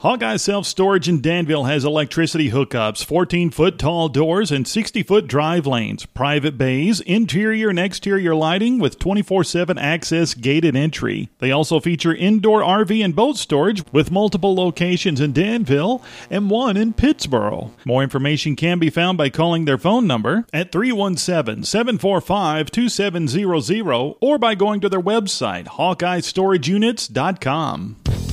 Hawkeye Self Storage in Danville has electricity hookups, 14 foot tall doors, and 60 foot drive lanes, private bays, interior and exterior lighting with 24 7 access gated entry. They also feature indoor RV and boat storage with multiple locations in Danville and one in Pittsboro. More information can be found by calling their phone number at 317 745 2700 or by going to their website, HawkeyeStorageUnits.com.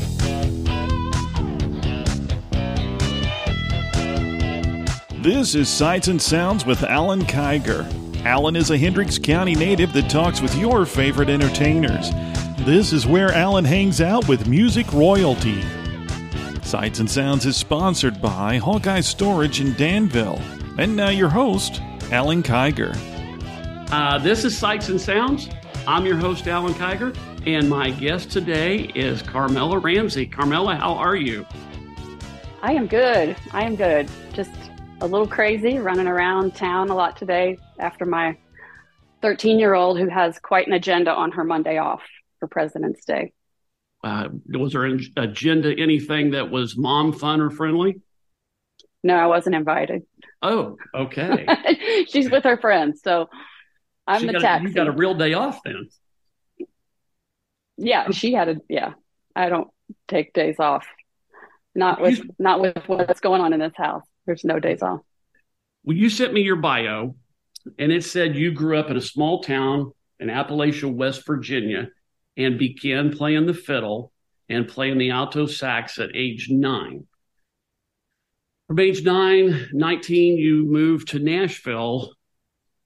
This is Sights and Sounds with Alan Kiger. Alan is a Hendricks County native that talks with your favorite entertainers. This is where Alan hangs out with music royalty. Sights and Sounds is sponsored by Hawkeye Storage in Danville. And now your host, Alan Kiger. Uh, this is Sights and Sounds. I'm your host, Alan Kiger, and my guest today is Carmella Ramsey. Carmella, how are you? I am good. I am good. A little crazy, running around town a lot today after my 13 year old who has quite an agenda on her Monday off for President's Day. Uh, was there an agenda anything that was mom fun or friendly? No, I wasn't invited. Oh, okay. She's with her friends, so I'm she the taxi. A, you got a real day off then. Yeah, she had a yeah. I don't take days off. Not with not with what's going on in this house. There's no days off. Well, you sent me your bio, and it said you grew up in a small town in Appalachia, West Virginia, and began playing the fiddle and playing the alto sax at age nine. From age nine, 19, you moved to Nashville.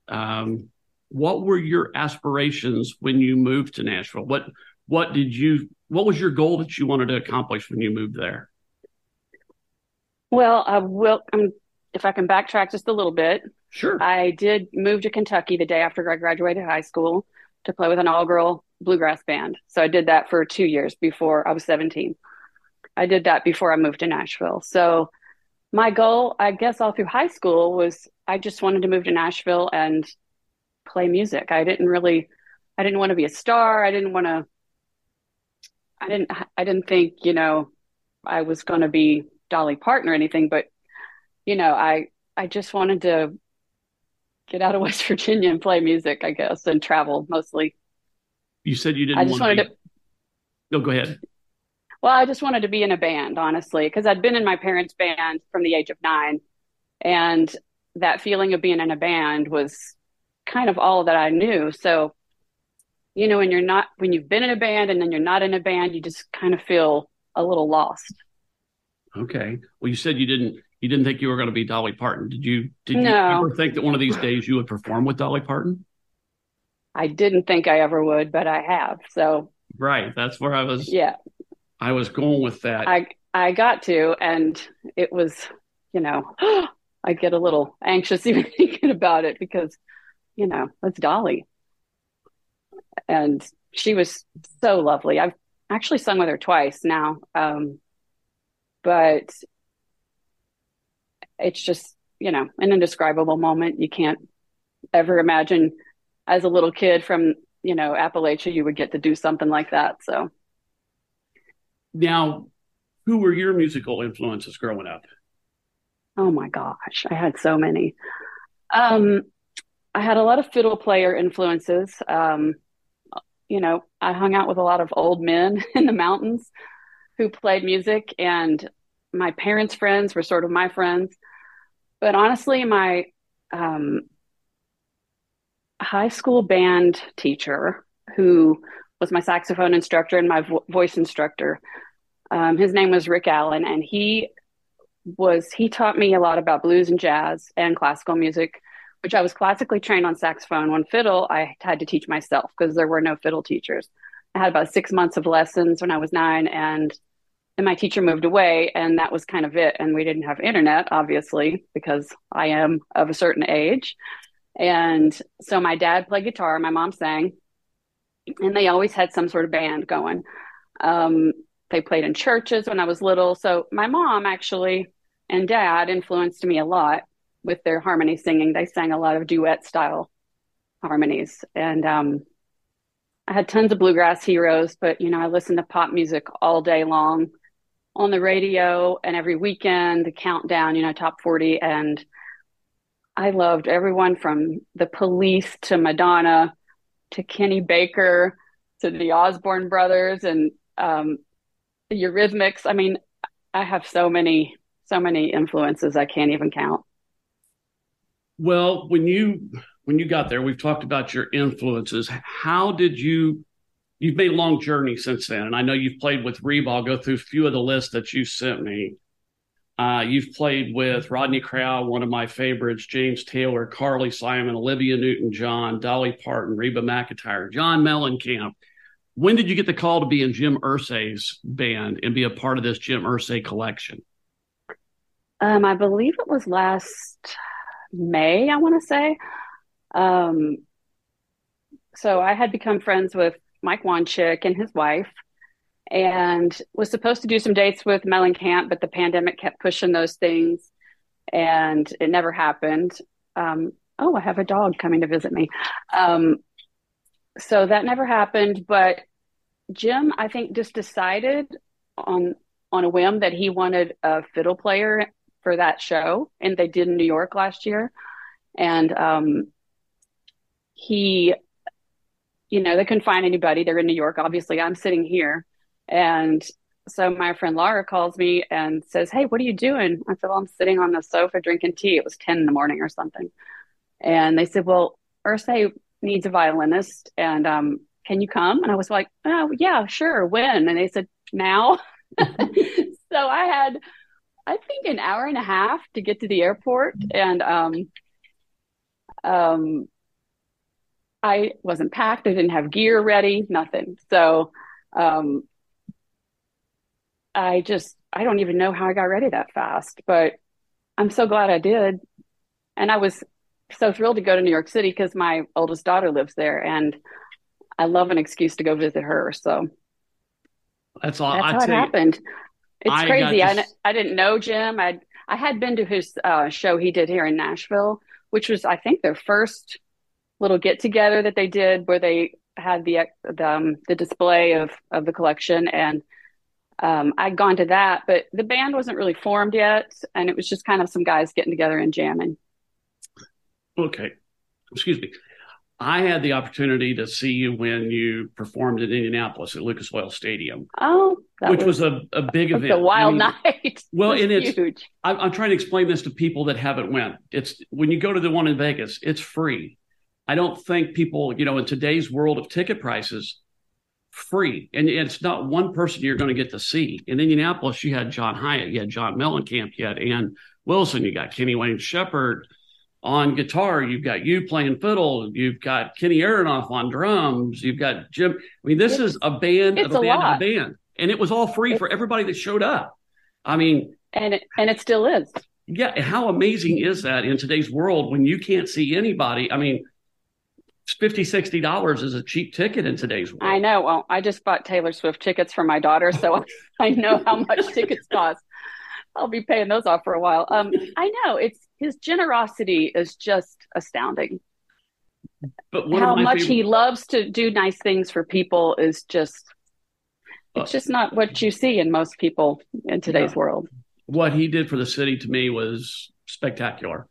Um, what were your aspirations when you moved to Nashville? What what did you what was your goal that you wanted to accomplish when you moved there? Well, I will. Um, if I can backtrack just a little bit, sure. I did move to Kentucky the day after I graduated high school to play with an all-girl bluegrass band. So I did that for two years before I was 17. I did that before I moved to Nashville. So my goal, I guess, all through high school was I just wanted to move to Nashville and play music. I didn't really, I didn't want to be a star. I didn't want to. I didn't. I didn't think, you know, I was going to be Dolly Parton or anything, but you know, I I just wanted to get out of West Virginia and play music, I guess, and travel mostly. You said you didn't. I just wanted be... to. No, go ahead. Well, I just wanted to be in a band, honestly, because I'd been in my parents' band from the age of nine, and that feeling of being in a band was kind of all that I knew. So, you know, when you're not when you've been in a band and then you're not in a band, you just kind of feel a little lost. Okay. Well, you said you didn't you didn't think you were going to be Dolly Parton. Did you did no. you ever think that one of these days you would perform with Dolly Parton? I didn't think I ever would, but I have. So Right. That's where I was Yeah. I was going with that. I I got to and it was, you know, I get a little anxious even thinking about it because, you know, it's Dolly. And she was so lovely. I've actually sung with her twice now. Um, but it's just you know an indescribable moment. You can't ever imagine as a little kid from you know appalachia you would get to do something like that so. Now who were your musical influences growing up? Oh my gosh i had so many. Um i had a lot of fiddle player influences. Um you know i hung out with a lot of old men in the mountains who played music and my parents' friends were sort of my friends. But honestly, my um, high school band teacher, who was my saxophone instructor and my vo- voice instructor, um, his name was Rick Allen, and he was he taught me a lot about blues and jazz and classical music, which I was classically trained on saxophone. When fiddle, I had to teach myself because there were no fiddle teachers. I had about six months of lessons when I was nine, and and my teacher moved away and that was kind of it. And we didn't have internet obviously because i am of a certain age. And so my dad played guitar my mom sang and they always had some sort of band going. Um, they played in churches when i was little. So my mom actually and dad influenced me a lot with their harmony singing. They sang a lot of duet style harmonies. And um, i had tons of bluegrass heroes but you know i listened to pop music all day long on the radio and every weekend, the countdown, you know, top 40. And I loved everyone from the police to Madonna to Kenny Baker to the Osborne brothers and um, the Eurythmics. I mean, I have so many, so many influences I can't even count. Well, when you when you got there, we've talked about your influences. How did you you've made a long journey since then. And I know you've played with Reba. I'll go through a few of the lists that you sent me. Uh, you've played with Rodney Crowell, one of my favorites, James Taylor, Carly Simon, Olivia Newton John, Dolly Parton, Reba McEntire, John Mellencamp. When did you get the call to be in Jim Irsay's band and be a part of this Jim Irsay collection? Um, I believe it was last May, I want to say. Um, so I had become friends with Mike Wanchic and his wife, and was supposed to do some dates with Mellencamp, but the pandemic kept pushing those things, and it never happened. Um, oh, I have a dog coming to visit me. Um, so that never happened. But Jim, I think, just decided on on a whim that he wanted a fiddle player for that show, and they did in New York last year, and um, he you know, they couldn't find anybody. They're in New York. Obviously, I'm sitting here. And so my friend Laura calls me and says, Hey, what are you doing? I said, Well, I'm sitting on the sofa drinking tea. It was 10 in the morning or something. And they said, Well, Irsay needs a violinist. And um, can you come? And I was like, Oh, yeah, sure. When? And they said, Now. so I had, I think, an hour and a half to get to the airport. And um, um, I wasn't packed. I didn't have gear ready, nothing. So, um, I just, I don't even know how I got ready that fast, but I'm so glad I did. And I was so thrilled to go to New York City because my oldest daughter lives there and I love an excuse to go visit her. So that's all. That's I'd how it happened. It's I crazy. I, I didn't know Jim. I I had been to his uh, show he did here in Nashville, which was I think their first little get together that they did where they had the the, um, the display of of the collection and um, I'd gone to that, but the band wasn't really formed yet, and it was just kind of some guys getting together and jamming. Okay, excuse me. I had the opportunity to see you when you performed in Indianapolis at Lucas Oil Stadium. Oh, which was, was, a, a big event. A wild I mean, night. Well, it and it's huge. I'm, I'm trying to explain this to people that haven't went. It's when you go to the one in Vegas, it's free. I don't think people, you know, in today's world of ticket prices, free. And it's not one person you're going to get to see. In Indianapolis, you had John Hiatt, you had John Mellencamp, you had Ann Wilson, you got Kenny Wayne Shepherd on guitar, you've got you playing fiddle, you've got Kenny Aronoff on drums, you've got Jim. I mean, this it's, is a band of a, a band lot. of a band. And it was all free it's, for everybody that showed up. I mean, and it, and it still is. Yeah, how amazing is that in today's world when you can't see anybody? I mean, 50 60 dollars is a cheap ticket in today's world. I know. Well i just bought taylor swift tickets for my daughter so i know how much tickets cost. I'll be paying those off for a while. Um i know. It's his generosity is just astounding. But how much favorite... he loves to do nice things for people is just it's uh, just not what you see in most people in today's yeah. world. What he did for the city to me was spectacular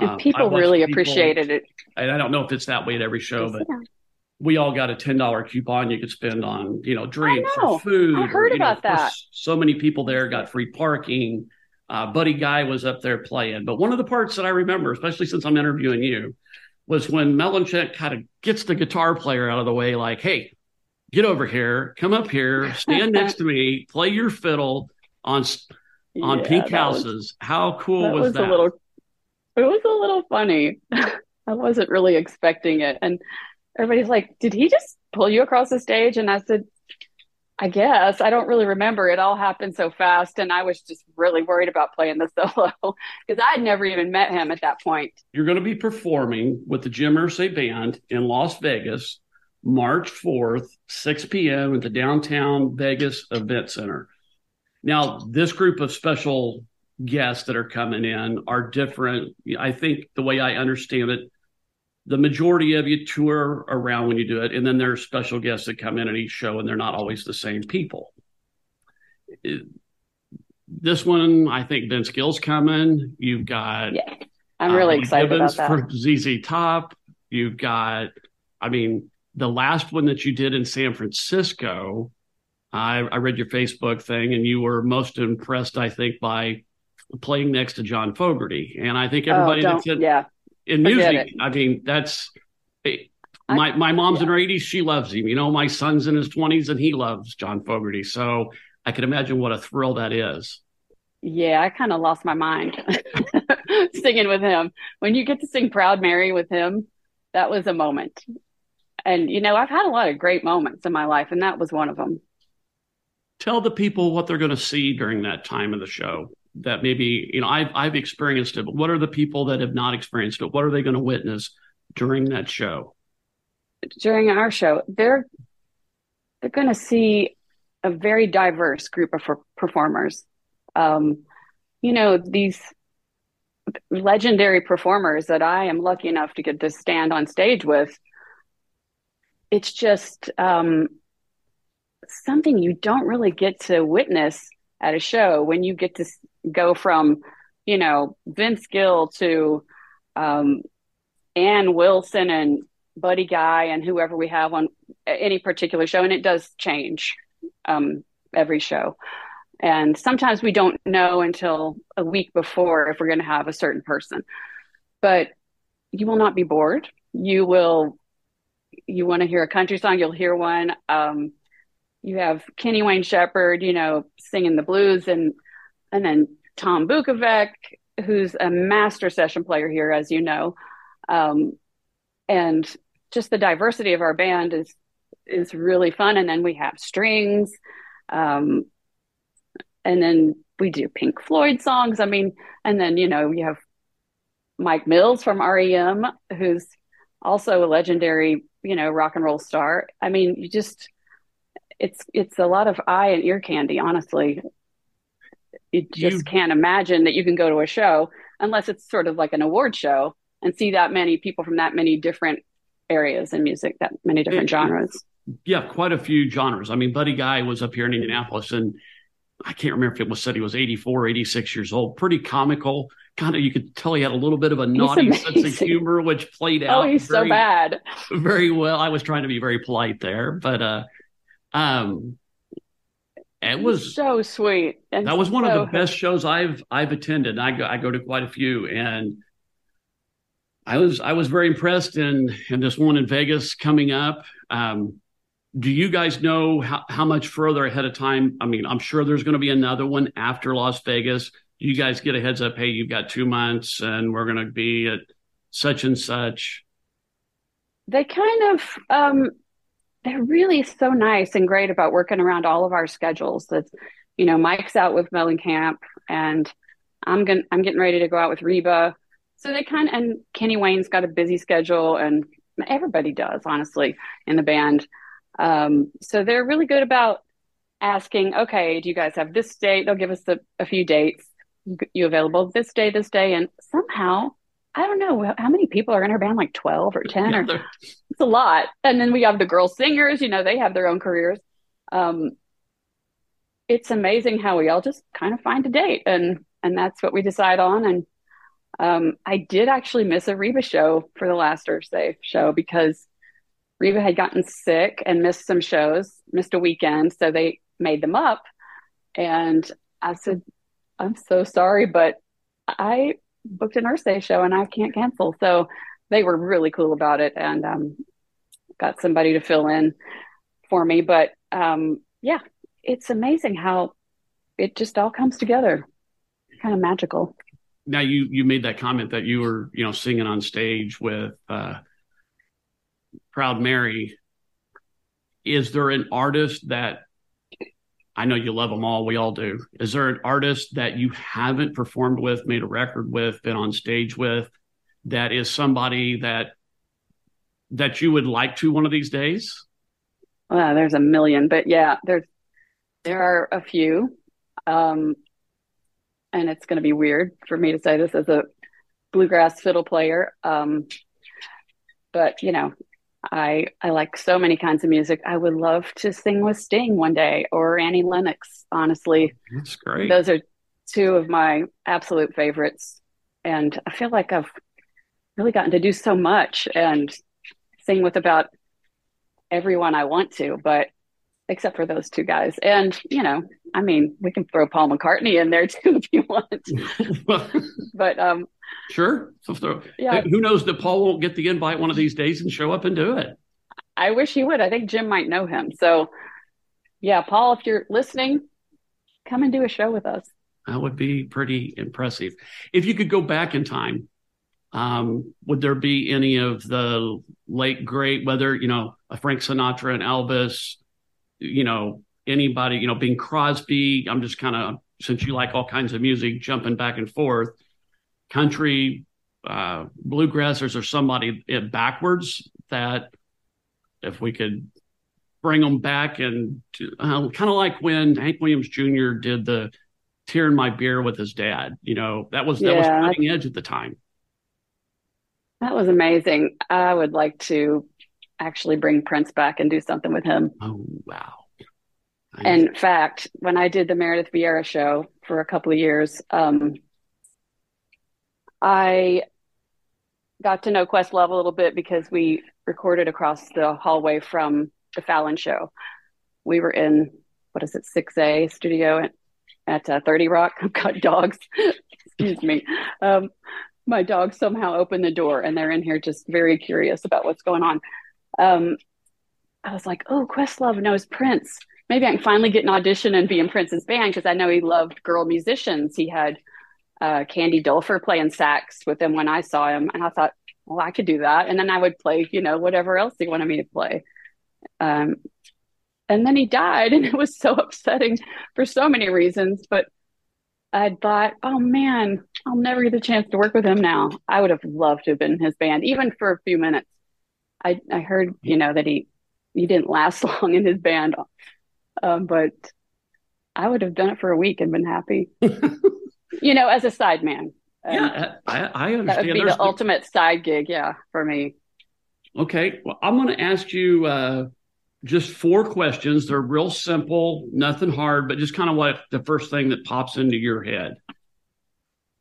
um, people really people, appreciated it and I don't know if it's that way at every show, but we all got a ten dollar coupon you could spend on you know drinks or food. I heard or, about know, that. So many people there got free parking. Uh, Buddy Guy was up there playing, but one of the parts that I remember, especially since I'm interviewing you, was when Mellencamp kind of gets the guitar player out of the way, like, "Hey, get over here, come up here, stand next to me, play your fiddle on on yeah, Pink Houses." Was, How cool that was, was that? A little, it was a little funny. I wasn't really expecting it. And everybody's like, Did he just pull you across the stage? And I said, I guess. I don't really remember. It all happened so fast. And I was just really worried about playing the solo because I'd never even met him at that point. You're going to be performing with the Jim Irsay Band in Las Vegas, March 4th, 6 p.m. at the downtown Vegas Event Center. Now, this group of special guests that are coming in are different. I think the way I understand it, the majority of you tour around when you do it, and then there are special guests that come in at each show, and they're not always the same people. this one, I think Vince Gill's coming. You've got yeah, I'm really uh, excited Gibbons about that. For ZZ Top. You've got, I mean, the last one that you did in San Francisco. I, I read your Facebook thing, and you were most impressed, I think, by playing next to John Fogerty. And I think oh, everybody oh, that's in, yeah. in music, I mean, that's my my mom's yeah. in her 80s. She loves him. You know, my son's in his 20s and he loves John Fogerty. So I can imagine what a thrill that is. Yeah, I kind of lost my mind singing with him. When you get to sing Proud Mary with him, that was a moment. And, you know, I've had a lot of great moments in my life, and that was one of them. Tell the people what they're going to see during that time of the show that maybe, you know, I've, I've experienced it, but what are the people that have not experienced it? What are they going to witness during that show? During our show, they're, they're going to see a very diverse group of performers. Um, you know, these legendary performers that I am lucky enough to get to stand on stage with. It's just um, something you don't really get to witness at a show when you get to go from, you know, Vince Gill to um, Ann Wilson and Buddy Guy and whoever we have on any particular show. And it does change um, every show. And sometimes we don't know until a week before if we're going to have a certain person. But you will not be bored. You will, you want to hear a country song, you'll hear one. Um, you have Kenny Wayne Shepherd, you know, singing the blues, and and then Tom Bukovac, who's a master session player here, as you know. Um, and just the diversity of our band is is really fun. And then we have strings, um, and then we do Pink Floyd songs. I mean, and then you know you have Mike Mills from REM, who's also a legendary, you know, rock and roll star. I mean, you just it's it's a lot of eye and ear candy, honestly. You just you, can't imagine that you can go to a show unless it's sort of like an award show and see that many people from that many different areas in music, that many different genres yeah, quite a few genres. I mean, Buddy Guy was up here in Indianapolis and I can't remember if it was said he was 84, 86 years old. Pretty comical. Kind of, you could tell he had a little bit of a naughty sense of humor, which played oh, out. Oh, he's very, so bad. Very well. I was trying to be very polite there, but uh, um, it was so sweet. that was one so of the best shows I've I've attended. I go I go to quite a few, and I was I was very impressed. in in this one in Vegas coming up. Um, do you guys know how, how much further ahead of time? I mean, I'm sure there's going to be another one after Las Vegas. Do you guys get a heads up? Hey, you've got two months and we're going to be at such and such. They kind of, um, they're really so nice and great about working around all of our schedules. That, you know, Mike's out with Mellencamp and I'm going I'm getting ready to go out with Reba. So they kind of, and Kenny Wayne's got a busy schedule and everybody does, honestly, in the band. Um, so they're really good about asking, okay, do you guys have this date? They'll give us a few dates. You available this day, this day, and somehow I don't know how many people are in our band, like twelve or ten, or it's a lot. And then we have the girl singers. You know, they have their own careers. Um, it's amazing how we all just kind of find a date, and and that's what we decide on. And um, I did actually miss a Reba show for the last Irsay show because Reba had gotten sick and missed some shows, missed a weekend, so they made them up. And I said, I'm so sorry, but I booked an Irsay show and I can't cancel. So they were really cool about it and um, got somebody to fill in for me. But um, yeah, it's amazing how it just all comes together. Kind of magical. Now you you made that comment that you were you know singing on stage with uh, Proud Mary, is there an artist that I know you love them all, we all do. Is there an artist that you haven't performed with, made a record with, been on stage with, that is somebody that that you would like to one of these days? Well, there's a million, but yeah, there's there are a few. Um, and it's going to be weird for me to say this as a bluegrass fiddle player. Um, but you know, I I like so many kinds of music. I would love to sing with Sting one day or Annie Lennox. Honestly, that's great. Those are two of my absolute favorites. And I feel like I've really gotten to do so much and sing with about everyone I want to, but except for those two guys. And, you know, I mean, we can throw Paul McCartney in there too if you want. but um sure. So throw, yeah. Who knows that Paul won't get the invite one of these days and show up and do it. I wish he would. I think Jim might know him. So yeah, Paul, if you're listening, come and do a show with us. That would be pretty impressive. If you could go back in time, um, would there be any of the late great, whether you know a Frank Sinatra and Elvis, you know anybody, you know, Bing Crosby? I'm just kind of since you like all kinds of music, jumping back and forth, country, uh, bluegrassers, or somebody backwards that if we could bring them back and uh, kind of like when Hank Williams Jr. did the tear in my beer with his dad. You know, that was that yeah. was cutting edge at the time. That was amazing. I would like to actually bring Prince back and do something with him. Oh wow. Nice. In fact, when I did the Meredith Vieira show for a couple of years, um, I got to know Questlove a little bit because we recorded across the hallway from the Fallon show. We were in what is it, six A studio at, at uh, Thirty Rock. I've got dogs. Excuse me. Um, my dog somehow opened the door and they're in here just very curious about what's going on. Um, I was like, oh, Questlove knows Prince. Maybe I can finally get an audition and be in Prince's band because I know he loved girl musicians. He had uh, Candy Dulfer playing sax with him when I saw him, and I thought, well, I could do that, and then I would play, you know, whatever else he wanted me to play. Um, and then he died, and it was so upsetting for so many reasons. But I thought, oh man, I'll never get the chance to work with him now. I would have loved to have been in his band, even for a few minutes. I I heard, you know, that he he didn't last long in his band, um, but I would have done it for a week and been happy. you know, as a side man. yeah, I, I understand. That would be There's the ultimate side gig, yeah, for me. Okay, well, I'm going to ask you uh, just four questions. They're real simple, nothing hard, but just kind of what the first thing that pops into your head.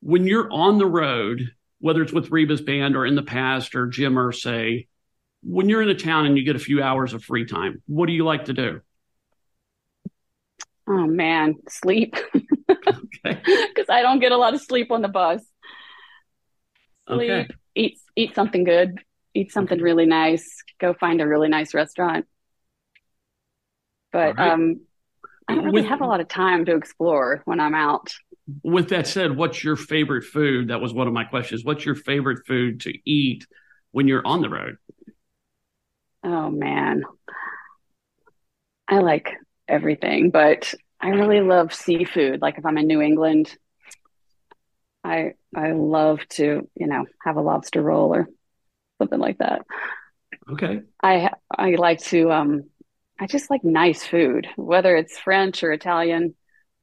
When you're on the road, whether it's with Reba's band or in the past or Jim Irsay, when you're in a town and you get a few hours of free time, what do you like to do? Oh man, sleep. okay. Because I don't get a lot of sleep on the bus. Sleep, okay. eat eat something good, eat something okay. really nice, go find a really nice restaurant. But right. um I don't really With, have a lot of time to explore when I'm out. With that said, what's your favorite food? That was one of my questions. What's your favorite food to eat when you're on the road? Oh man. I like everything, but I really love seafood. Like if I'm in New England, I I love to, you know, have a lobster roll or something like that. Okay. I I like to um I just like nice food, whether it's French or Italian.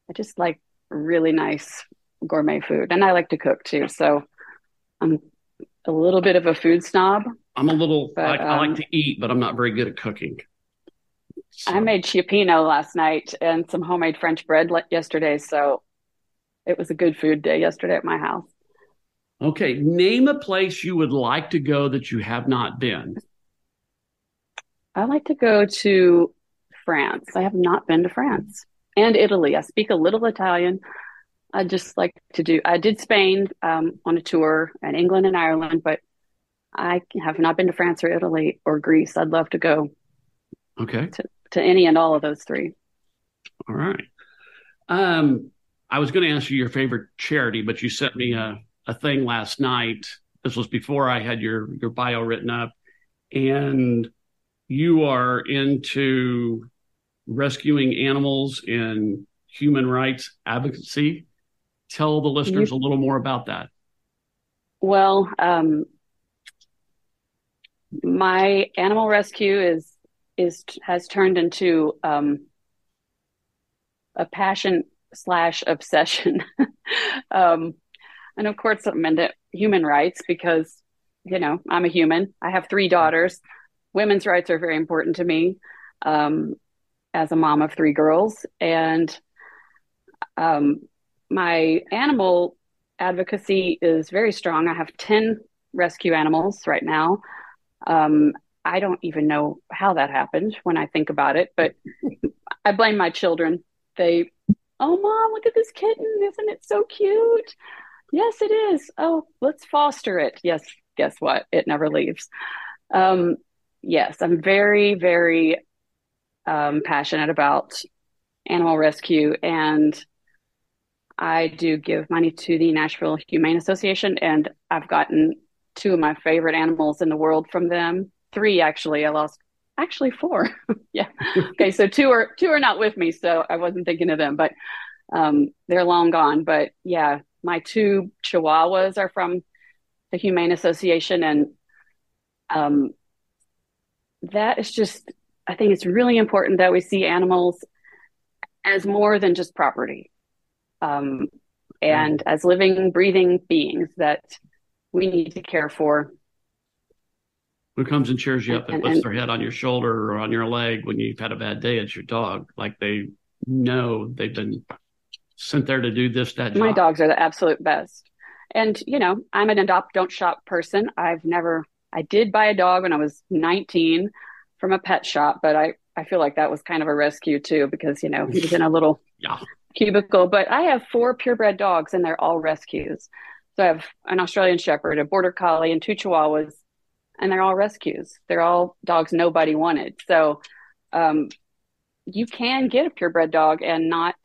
I just like really nice gourmet food. And I like to cook too. So I'm a little bit of a food snob. I'm a little but, I, um, I like um, to eat, but I'm not very good at cooking. So. I made cioppino last night and some homemade French bread yesterday. So it was a good food day yesterday at my house. Okay. Name a place you would like to go that you have not been. I like to go to France. I have not been to France and Italy. I speak a little Italian. I just like to do, I did Spain um, on a tour and England and Ireland, but I have not been to France or Italy or Greece. I'd love to go. Okay. To, to any and all of those three. All right. Um, I was going to ask you your favorite charity, but you sent me a, a thing last night. This was before I had your your bio written up, and you are into rescuing animals and human rights advocacy. Tell the listeners you, a little more about that. Well, um, my animal rescue is is has turned into um, a passion slash obsession. um, and of course, I'm into human rights because, you know, I'm a human. I have three daughters. Women's rights are very important to me um, as a mom of three girls. And um, my animal advocacy is very strong. I have 10 rescue animals right now. Um, I don't even know how that happened when I think about it, but I blame my children. They, oh, mom, look at this kitten. Isn't it so cute? Yes, it is. Oh, let's foster it. Yes, guess what? It never leaves. Um, yes, I'm very, very um, passionate about animal rescue and I do give money to the Nashville Humane Association, and I've gotten two of my favorite animals in the world from them. Three, actually. I lost actually four. yeah. Okay, so two are two are not with me, so I wasn't thinking of them, but um, they're long gone. But yeah, my two Chihuahuas are from the Humane Association, and um, that is just. I think it's really important that we see animals as more than just property um, and as living, breathing beings that we need to care for. Who comes and cheers you up and, and puts and, their head on your shoulder or on your leg when you've had a bad day? It's your dog. Like they know they've been sent there to do this, that. My dogs are the absolute best. And, you know, I'm an adopt, don't shop person. I've never, I did buy a dog when I was 19 from a pet shop, but I, I feel like that was kind of a rescue too, because, you know, he was in a little yeah cubicle, but I have four purebred dogs and they're all rescues. So I have an Australian Shepherd, a Border Collie, and two Chihuahuas, and they're all rescues. They're all dogs nobody wanted. So um, you can get a purebred dog and not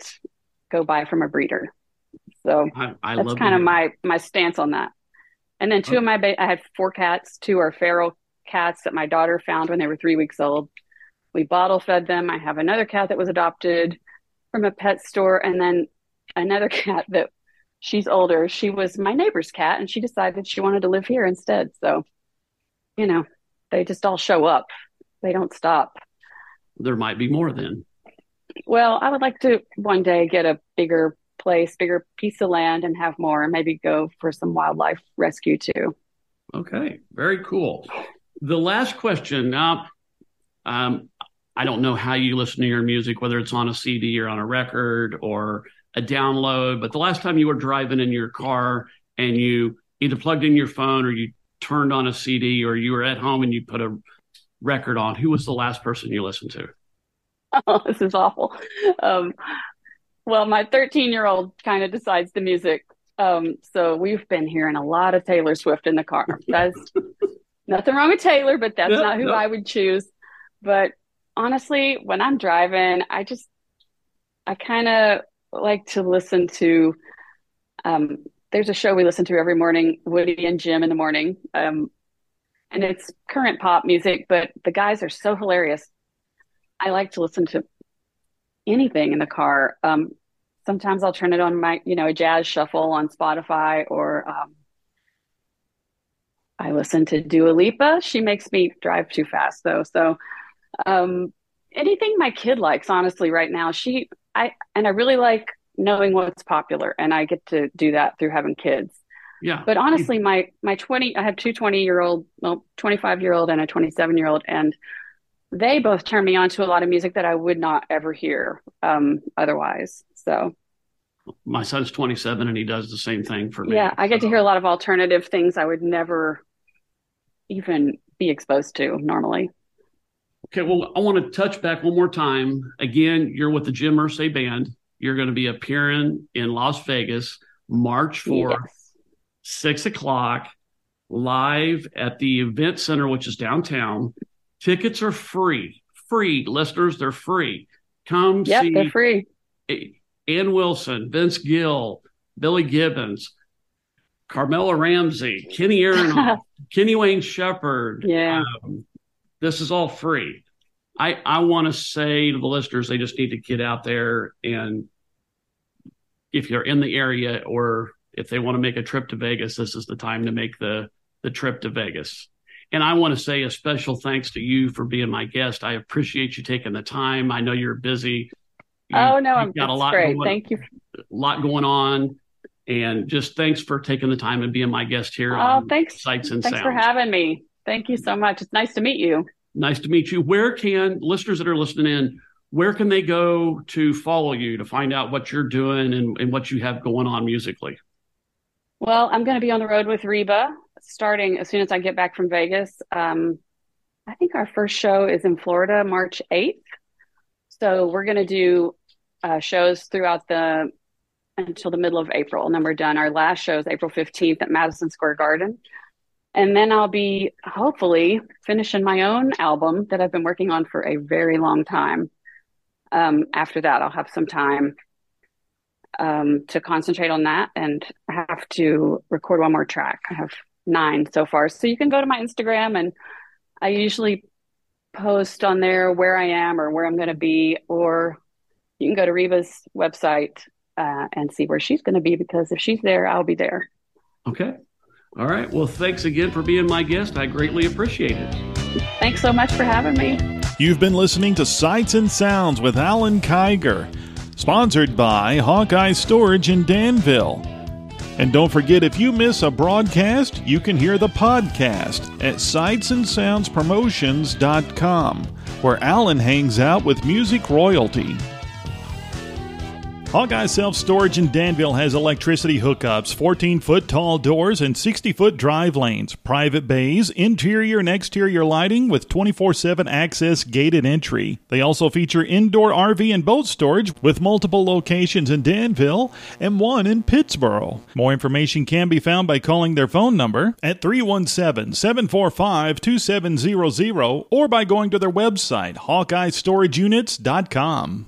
go buy from a breeder. So I, I that's kind of my my stance on that. And then two okay. of my ba- I had four cats. Two are feral cats that my daughter found when they were three weeks old. We bottle fed them. I have another cat that was adopted from a pet store and then another cat that she's older. She was my neighbor's cat and she decided she wanted to live here instead. So you know they just all show up. They don't stop. There might be more then. Well i would like to one day get a bigger place bigger piece of land and have more and maybe go for some wildlife rescue too. Okay very cool the last question now um, I don't know how you listen to your music, whether it's on a CD or on a record or a download. But the last time you were driving in your car and you either plugged in your phone or you turned on a CD or you were at home and you put a record on, who was the last person you listened to? Oh, this is awful. Um, well, my 13 year old kind of decides the music. Um, so we've been hearing a lot of Taylor Swift in the car. That's nothing wrong with Taylor, but that's not who I would choose. But honestly, when I'm driving, I just, I kind of like to listen to, um, there's a show we listen to every morning, Woody and Jim in the morning. Um, and it's current pop music, but the guys are so hilarious. I like to listen to anything in the car. Um, sometimes I'll turn it on my, you know, a jazz shuffle on Spotify or, um, I listen to Dua Lipa. She makes me drive too fast though. So um, anything my kid likes, honestly, right now. She, I, and I really like knowing what's popular, and I get to do that through having kids. Yeah. But honestly, my my twenty, I have two 20 year old, well, twenty five year old, and a twenty seven year old, and they both turn me on to a lot of music that I would not ever hear um, otherwise. So. My son's 27 and he does the same thing for me. Yeah, I get so. to hear a lot of alternative things I would never even be exposed to normally. Okay, well, I want to touch back one more time. Again, you're with the Jim Irsay Band. You're going to be appearing in Las Vegas March 4th, yes. 6 o'clock, live at the Event Center, which is downtown. Tickets are free. Free. Listeners, they're free. Come yep, see they're free. Ann Wilson, Vince Gill, Billy Gibbons, Carmella Ramsey, Kenny Aronoff, Kenny Wayne Shepherd. Yeah. Um, this is all free. I, I want to say to the listeners, they just need to get out there and if you're in the area or if they want to make a trip to Vegas, this is the time to make the, the trip to Vegas. And I want to say a special thanks to you for being my guest. I appreciate you taking the time. I know you're busy. You, oh no, I'm got a lot great. Going, Thank you. A lot going on. And just thanks for taking the time and being my guest here. Oh, thanks. Sights and thanks Sounds. for having me. Thank you so much. It's nice to meet you. Nice to meet you. Where can listeners that are listening in, where can they go to follow you to find out what you're doing and, and what you have going on musically? Well, I'm going to be on the road with Reba starting as soon as I get back from Vegas. Um, I think our first show is in Florida, March 8th. So we're going to do uh, shows throughout the until the middle of April, and then we're done. Our last show is April 15th at Madison Square Garden. And then I'll be hopefully finishing my own album that I've been working on for a very long time. Um, after that, I'll have some time um, to concentrate on that, and I have to record one more track. I have nine so far. So you can go to my Instagram, and I usually post on there where I am or where I'm going to be, or you can go to Reba's website uh, and see where she's going to be because if she's there, I'll be there. Okay. All right. Well, thanks again for being my guest. I greatly appreciate it. Thanks so much for having me. You've been listening to Sights and Sounds with Alan Kiger, sponsored by Hawkeye Storage in Danville. And don't forget, if you miss a broadcast, you can hear the podcast at sightsandsoundspromotions.com, where Alan hangs out with music royalty. Hawkeye Self Storage in Danville has electricity hookups, 14 foot tall doors, and 60 foot drive lanes, private bays, interior and exterior lighting with 24 7 access gated entry. They also feature indoor RV and boat storage with multiple locations in Danville and one in Pittsboro. More information can be found by calling their phone number at 317 745 2700 or by going to their website, HawkeyeStorageUnits.com.